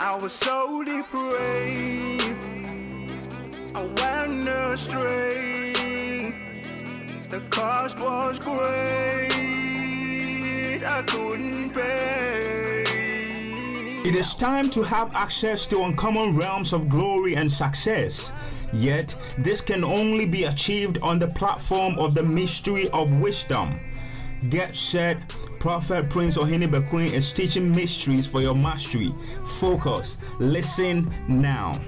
I was so depraved. I went astray. The cost was great. I couldn't pay. It is time to have access to uncommon realms of glory and success. Yet, this can only be achieved on the platform of the mystery of wisdom. Get set. Prophet Prince or Ohene Bekoe is teaching mysteries for your mastery. Focus. Listen now.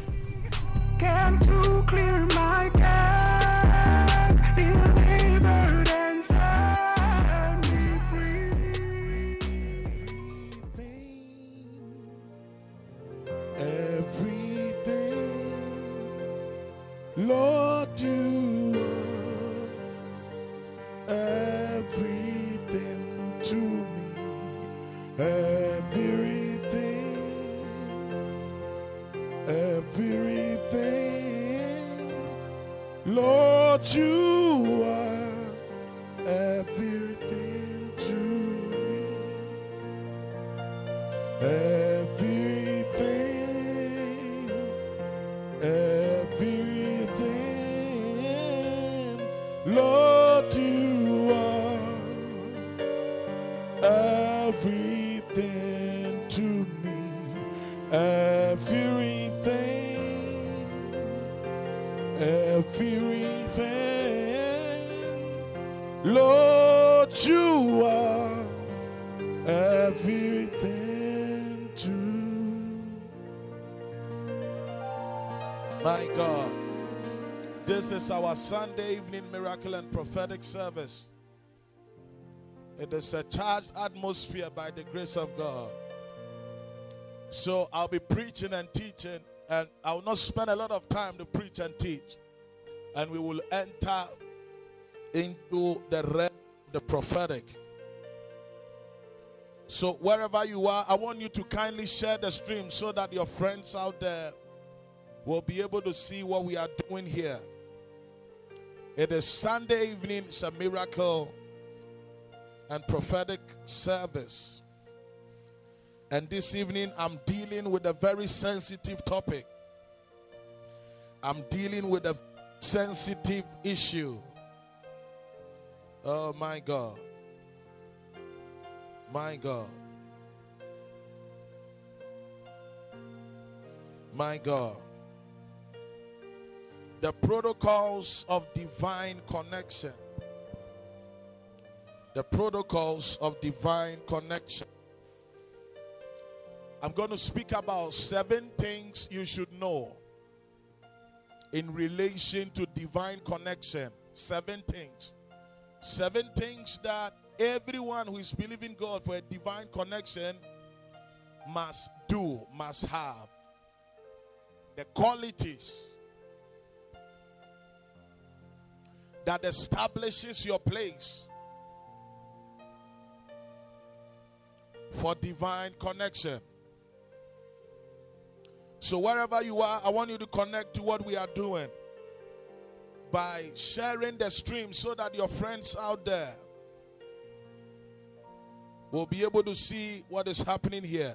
Our Sunday evening miracle and prophetic service. It is a charged atmosphere by the grace of God. So I'll be preaching and teaching, and I will not spend a lot of time to preach and teach. And we will enter into the realm the prophetic. So, wherever you are, I want you to kindly share the stream so that your friends out there will be able to see what we are doing here. It is Sunday evening, it's a miracle and prophetic service. And this evening, I'm dealing with a very sensitive topic. I'm dealing with a sensitive issue. Oh my God. My God. My God. The protocols of divine connection. The protocols of divine connection. I'm going to speak about seven things you should know in relation to divine connection. Seven things. Seven things that everyone who is believing God for a divine connection must do, must have. The qualities that establishes your place for divine connection. So, wherever you are, I want you to connect to what we are doing by sharing the stream so that your friends out there will be able to see what is happening here.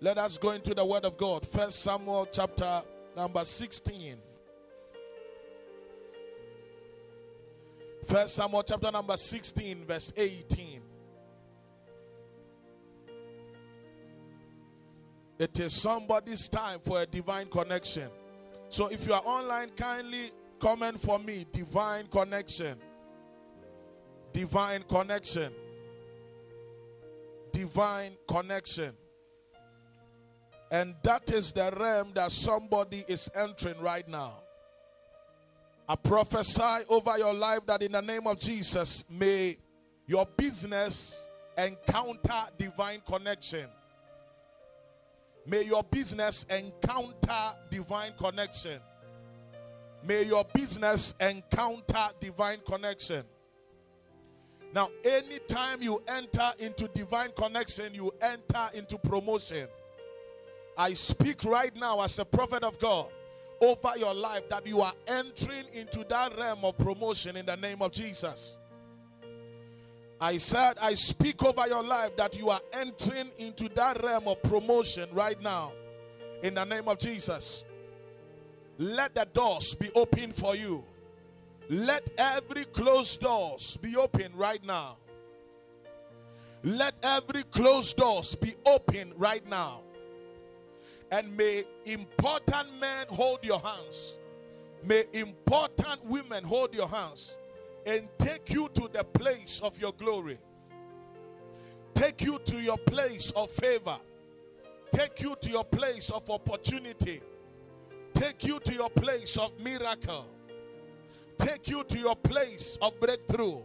Let us go into the word of God. First Samuel chapter number 16. First Samuel chapter number 16, verse 18. It is somebody's time for a divine connection. So if you are online, kindly comment for me divine connection. Divine connection. Divine connection. And that is the realm that somebody is entering right now. I prophesy over your life that in the name of Jesus, may your business encounter divine connection. May your business encounter divine connection. May your business encounter divine connection. Now, anytime you enter into divine connection, you enter into promotion. I speak right now as a prophet of God over your life that you are entering into that realm of promotion in the name of Jesus. I said, I speak over your life that you are entering into that realm of promotion right now. In the name of Jesus. Let the doors be open for you. Let every closed doors be open right now. Let every closed doors be open right now. And may important men hold your hands. May important women hold your hands and take you to the place of your glory. Take you to your place of favor. Take you to your place of opportunity. Take you to your place of miracle. Take you to your place of breakthrough.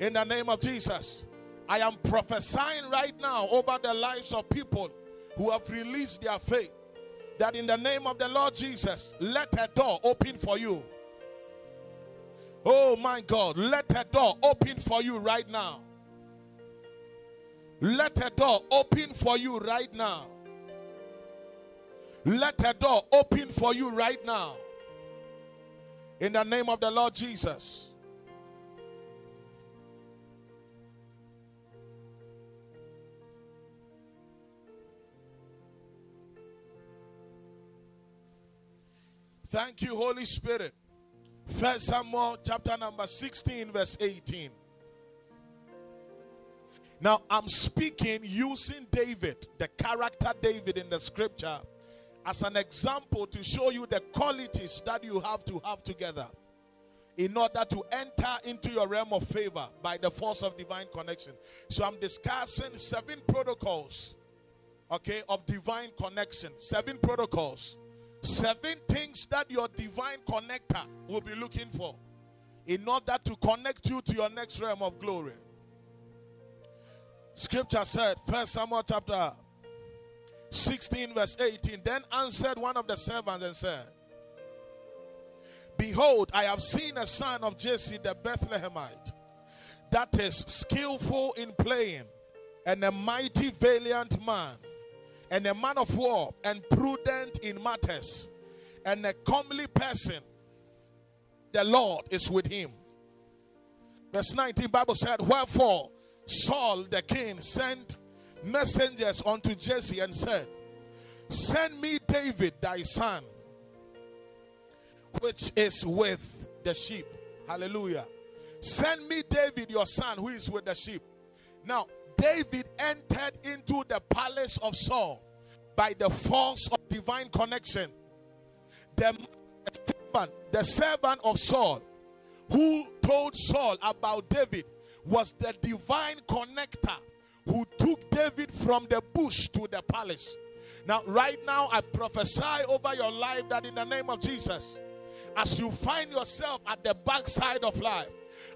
In the name of Jesus, I am prophesying right now over the lives of people who have released their faith that in the name of the Lord Jesus, let a door open for you. Oh my God, let a door open for you right now. Let a door open for you right now. Let a door open for you right now. In the name of the Lord Jesus. Thank you, Holy Spirit. First Samuel chapter number 16, verse 18. Now I'm speaking using David, the character David in the scripture, as an example to show you the qualities that you have to have together in order to enter into your realm of favor by the force of divine connection. So I'm discussing seven protocols, okay, of divine connection. Seven protocols. Seven things that your divine connector will be looking for in order to connect you to your next realm of glory. Scripture said, First Samuel chapter 16, verse 18. Then answered one of the servants and said, Behold, I have seen a son of Jesse the Bethlehemite that is skillful in playing and a mighty valiant man and a man of war and prudent in matters and a comely person. The Lord is with him. Verse 19 Bible said, Wherefore Saul the king sent messengers unto Jesse and said, Send me David thy son, which is with the sheep. Hallelujah. Send me David your son, who is with the sheep. Now, David entered into the palace of Saul by the force of divine connection. The servant, the servant of Saul, who told Saul about David, was the divine connector who took David from the bush to the palace. Now, right now, I prophesy over your life that in the name of Jesus, as you find yourself at the backside of life,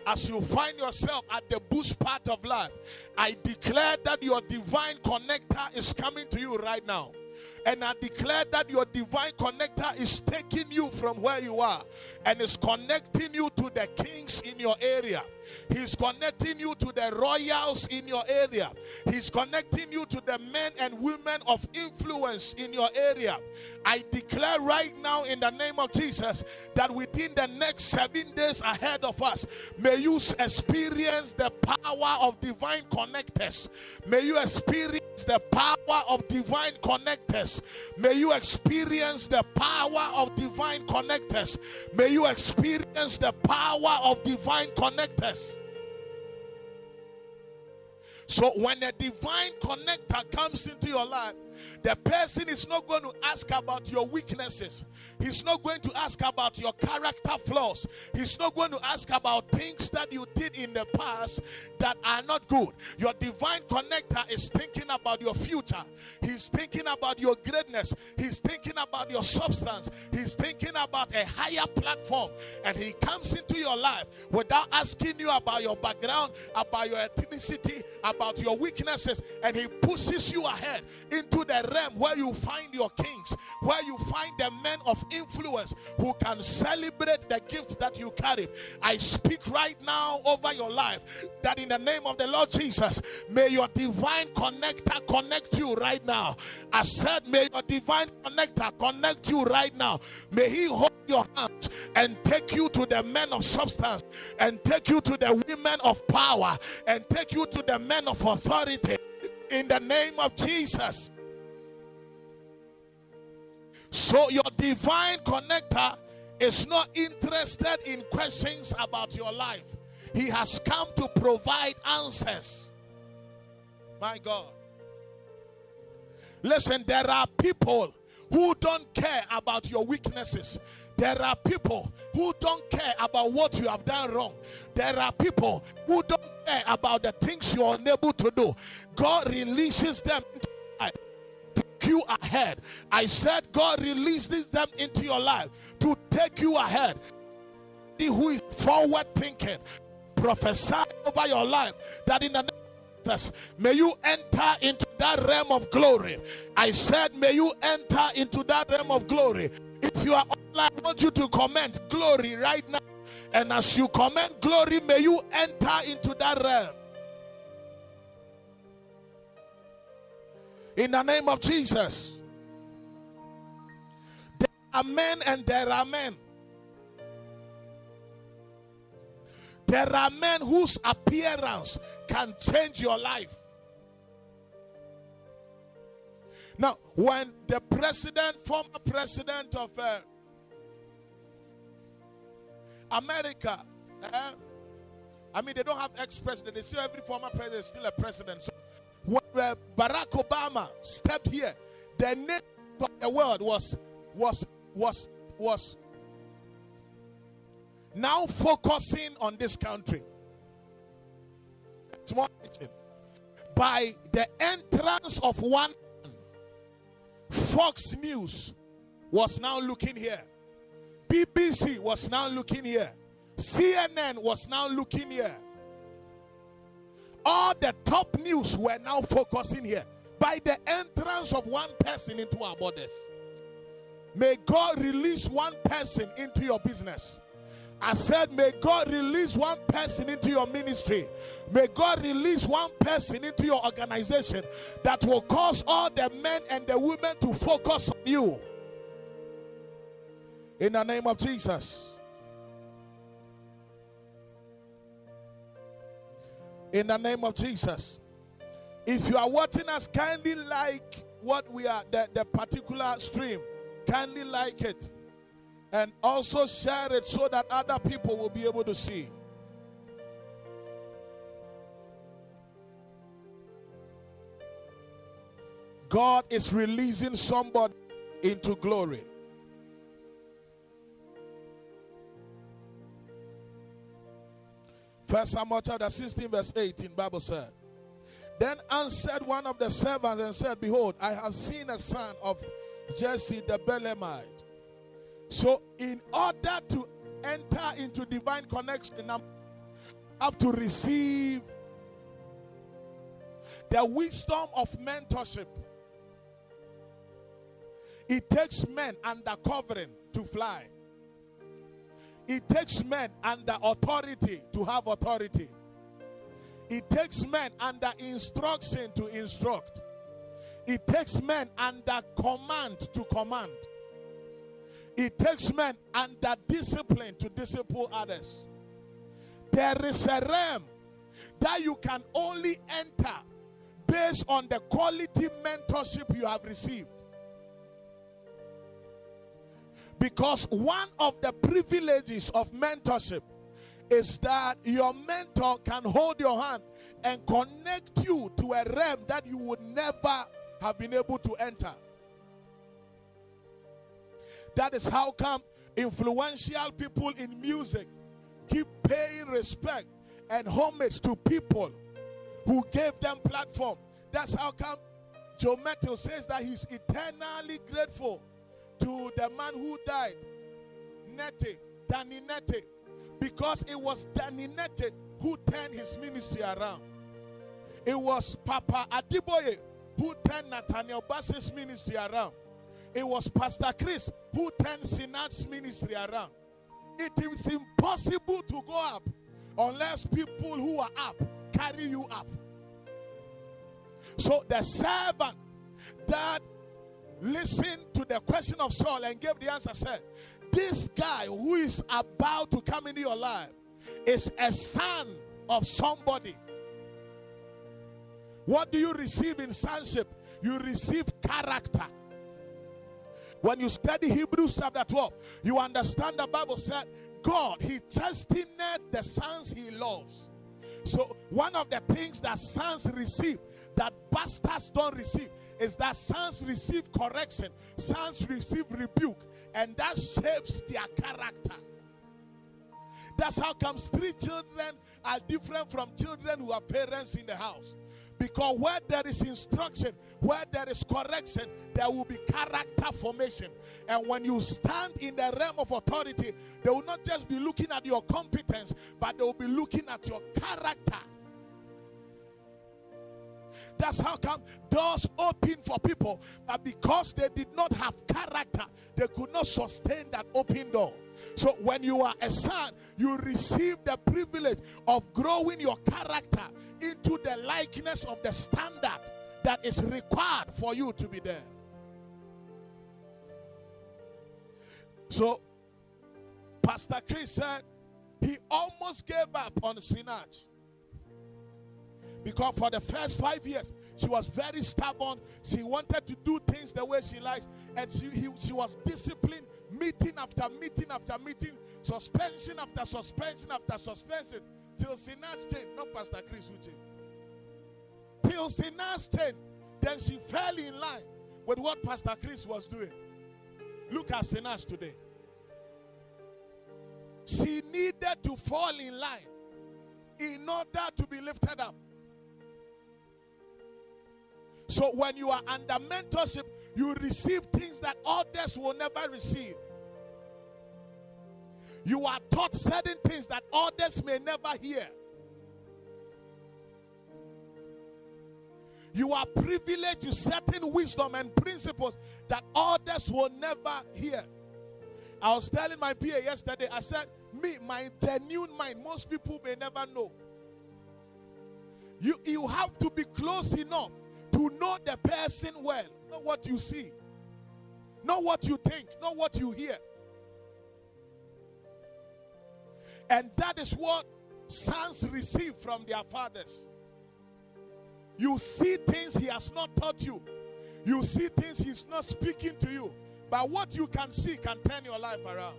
as you find yourself at the bush part of life, I declare that your divine connector is coming to you right now. And I declare that your divine connector is taking you from where you are and is connecting you to the kings in your area. He's connecting you to the royals in your area. He's connecting you to the men and women of influence in your area. I declare right now in the name of Jesus that within the next seven days ahead of us, may you experience the power of divine connectors. May you experience the power of divine connectors. May you experience the power of divine connectors. May you experience the power of divine connectors. So when a divine connector comes into your life, the person is not going to ask about your weaknesses. He's not going to ask about your character flaws. He's not going to ask about things that you did in the past that are not good. Your divine connector is thinking about your future. He's thinking about your greatness. He's thinking about your substance. He's thinking about a higher platform. And he comes into your life without asking you about your background, about your ethnicity, about your weaknesses. And he pushes you ahead into the realm where you find your kings, where you find the men of influence who can celebrate the gift that you carry. I speak right now over your life that in the name of the Lord Jesus, may your divine connector connect you right now. I said, may your divine connector connect you right now. May he hold your hands and take you to the men of substance and take you to the women of power and take you to the men of authority in the name of Jesus. So, your divine connector is not interested in questions about your life, he has come to provide answers. My God. Listen, there are people who don't care about your weaknesses. There are people who don't care about what you have done wrong. There are people who don't care about the things you are unable to do. God releases them you ahead. I said God releases them into your life to take you ahead. He who is forward thinking, prophesy over your life that in the name may you enter into that realm of glory. I said, may you enter into that realm of glory. If you are online, I want you to comment glory right now. And as you comment glory, may you enter into that realm. In the name of Jesus. There are men and there are men. There are men whose appearance can change your life. Now, when the president, former president of uh, America, eh, I mean, they don't have ex president, they say every former president is still a president. So, when uh, Barack Obama stepped here, the name of the world was, was, was, was now focusing on this country. By the entrance of one, Fox News was now looking here. BBC was now looking here. CNN was now looking here. All the top news were now focusing here. By the entrance of one person into our borders. May God release one person into your business. I said, May God release one person into your ministry. May God release one person into your organization that will cause all the men and the women to focus on you. In the name of Jesus. In the name of Jesus. If you are watching us, kindly like what we are, the, the particular stream. Kindly like it and also share it so that other people will be able to see. God is releasing somebody into glory. First Samuel chapter 16, verse 18, Bible said. Then answered one of the servants and said, Behold, I have seen a son of Jesse the Bethlehemite so, in order to enter into divine connection, I have to receive the wisdom of mentorship. It takes men under covering to fly. It takes men under authority to have authority. It takes men under instruction to instruct. It takes men under command to command. It takes men under discipline to discipline others. There is a realm that you can only enter based on the quality mentorship you have received. Because one of the privileges of mentorship is that your mentor can hold your hand and connect you to a realm that you would never have been able to enter. That is how come influential people in music keep paying respect and homage to people who gave them platform. That's how come Joe Mettle says that he's eternally grateful to the man who died, Nettey, Danny because it was Danny who turned his ministry around. It was Papa Adeboye who turned Nathaniel Bassey's ministry around. It was Pastor Chris who turned Sinach's ministry around. It is impossible to go up unless people who are up carry you up. So the servant that listened to the question of Saul and gave the answer said, This guy who is about to come into your life is a son of somebody. What do you receive in sonship? You receive character. When you study Hebrews chapter 12, you understand the Bible said God, He chastened the sons He loves. So, one of the things that sons receive that bastards don't receive is that sons receive correction, sons receive rebuke, and that shapes their character. That's how come three children are different from children who have parents in the house. Because where there is instruction, where there is correction, there will be character formation. And when you stand in the realm of authority, they will not just be looking at your competence, but they will be looking at your character. That's how come doors open for people, but because they did not have character, they could not sustain that open door. So when you are a son, you receive the privilege of growing your character into the likeness of the standard that is required for you to be there. So, Pastor Chris said he almost gave up on Sinach because for the first five years she was very stubborn. She wanted to do things the way she likes, and she he, she was disciplined, meeting after meeting after meeting, suspension after suspension after suspension, till Sinach changed. Not Pastor Chris who changed. Till Sinach changed, then she fell in line with what Pastor Chris was doing. Look at Sinach today. She needed to fall in line in order to be lifted up. So when you are under mentorship, you receive things that others will never receive. You are taught certain things that others may never hear. You are privileged to certain wisdom and principles that others will never hear. I was telling my PA yesterday, I said, Me, my genuine mind, most people may never know. You, you have to be close enough to know the person well, not what you see, not what you think, not what you hear. And that is what sons receive from their fathers. You see things he has not taught you. You see things he's not speaking to you. But what you can see can turn your life around.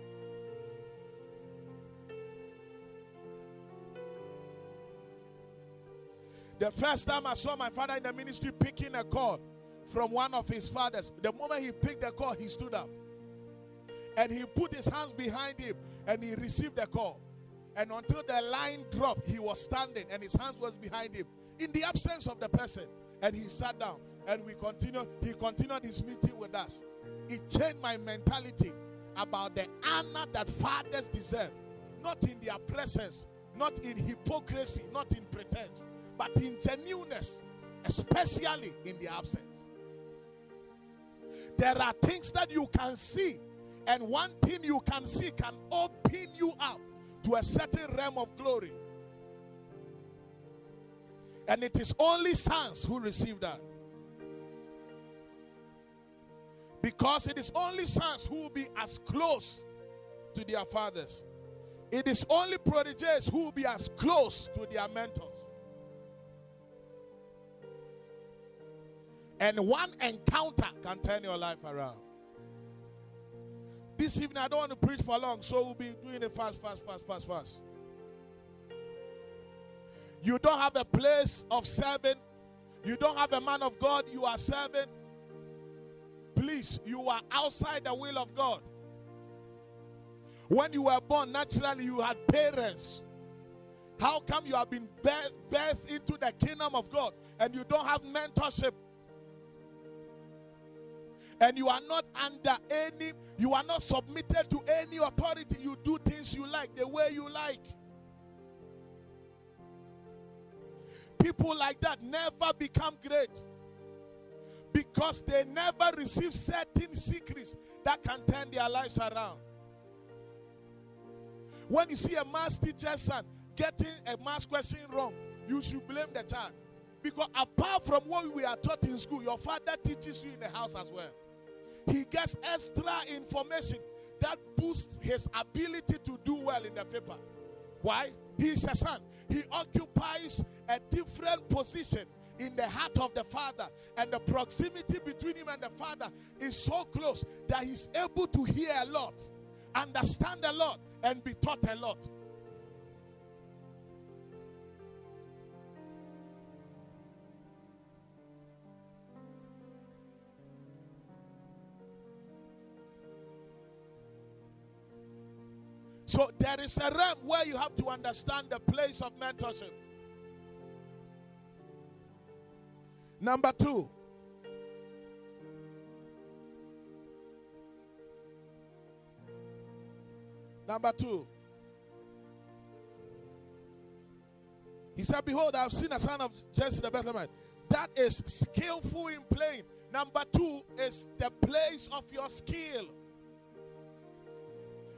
The first time I saw my father in the ministry picking a call from one of his fathers, the moment he picked the call, he stood up. And he put his hands behind him and he received the call. And until the line dropped, he was standing and his hands was behind him in the absence of the person. And he sat down and we continued. He continued his meeting with us. It changed my mentality about the honor that fathers deserve, not in their presence, not in hypocrisy, not in pretense, but in genuineness, especially in the absence. There are things that you can see, and one thing you can see can open you up to a certain realm of glory. And it is only sons who receive that. Because it is only sons who will be as close to their fathers. It is only proteges who will be as close to their mentors. And one encounter can turn your life around. This evening, I don't want to preach for long, so we'll be doing it fast, fast, fast, fast, fast. You don't have a place of serving, you don't have a man of God you are serving. Please, you are outside the will of God. When you were born, naturally, you had parents. How come you have been birthed into the kingdom of God and you don't have mentorship? And you are not under any, you are not submitted to any authority. You do things you like the way you like. People like that never become great. because they never receive certain secrets that can turn their lives around. When you see a math teacher's son getting a math question wrong, you should blame the child. Because apart from what we are taught in school, your father teaches you in the house as well. He gets extra information that boosts his ability to do well in the paper. Why? He is a son. He occupies a different position in the heart of the father, and the proximity between him and the father is so close that he's able to hear a lot, understand a lot, and be taught a lot. So there is a realm where you have to understand the place of mentorship. Number two. Number two. He said, Behold, I have seen a son of Jesse the Bethlehemite that is skillful in playing. Number two is the place of your skill.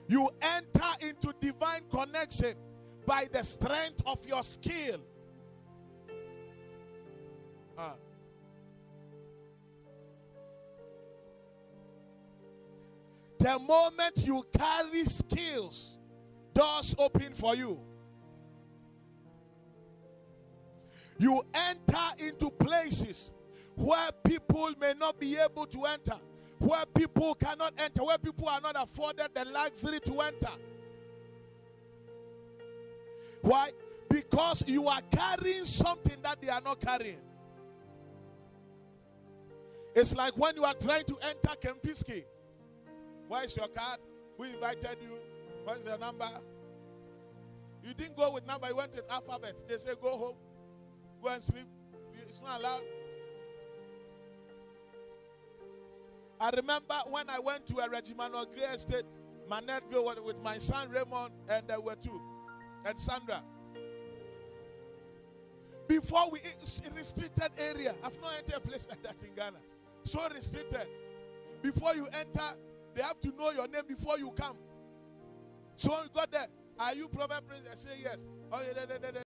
You enter divine connection by the strength of your skill. Ah. The moment you carry skills, doors open for you. You enter into places where people may not be able to enter, where people cannot enter, where people are not afforded the luxury to enter. Why? Because you are carrying something that they are not carrying. It's like when you are trying to enter Kempinski. Where is your card? Who invited you? What's your number? You didn't go with number, you went with alphabet. They say go home, go and sleep. It's not allowed. I remember when I went to a Regimanuel Gray Estate, Manetville, with my son Raymond, and there were two, and Sandra. Before we restricted area, I've not entered a place like that in Ghana. So restricted. Before you enter, they have to know your name before you come. So we got there, are you prophet prince? I say yes. Oh yeah, da, da.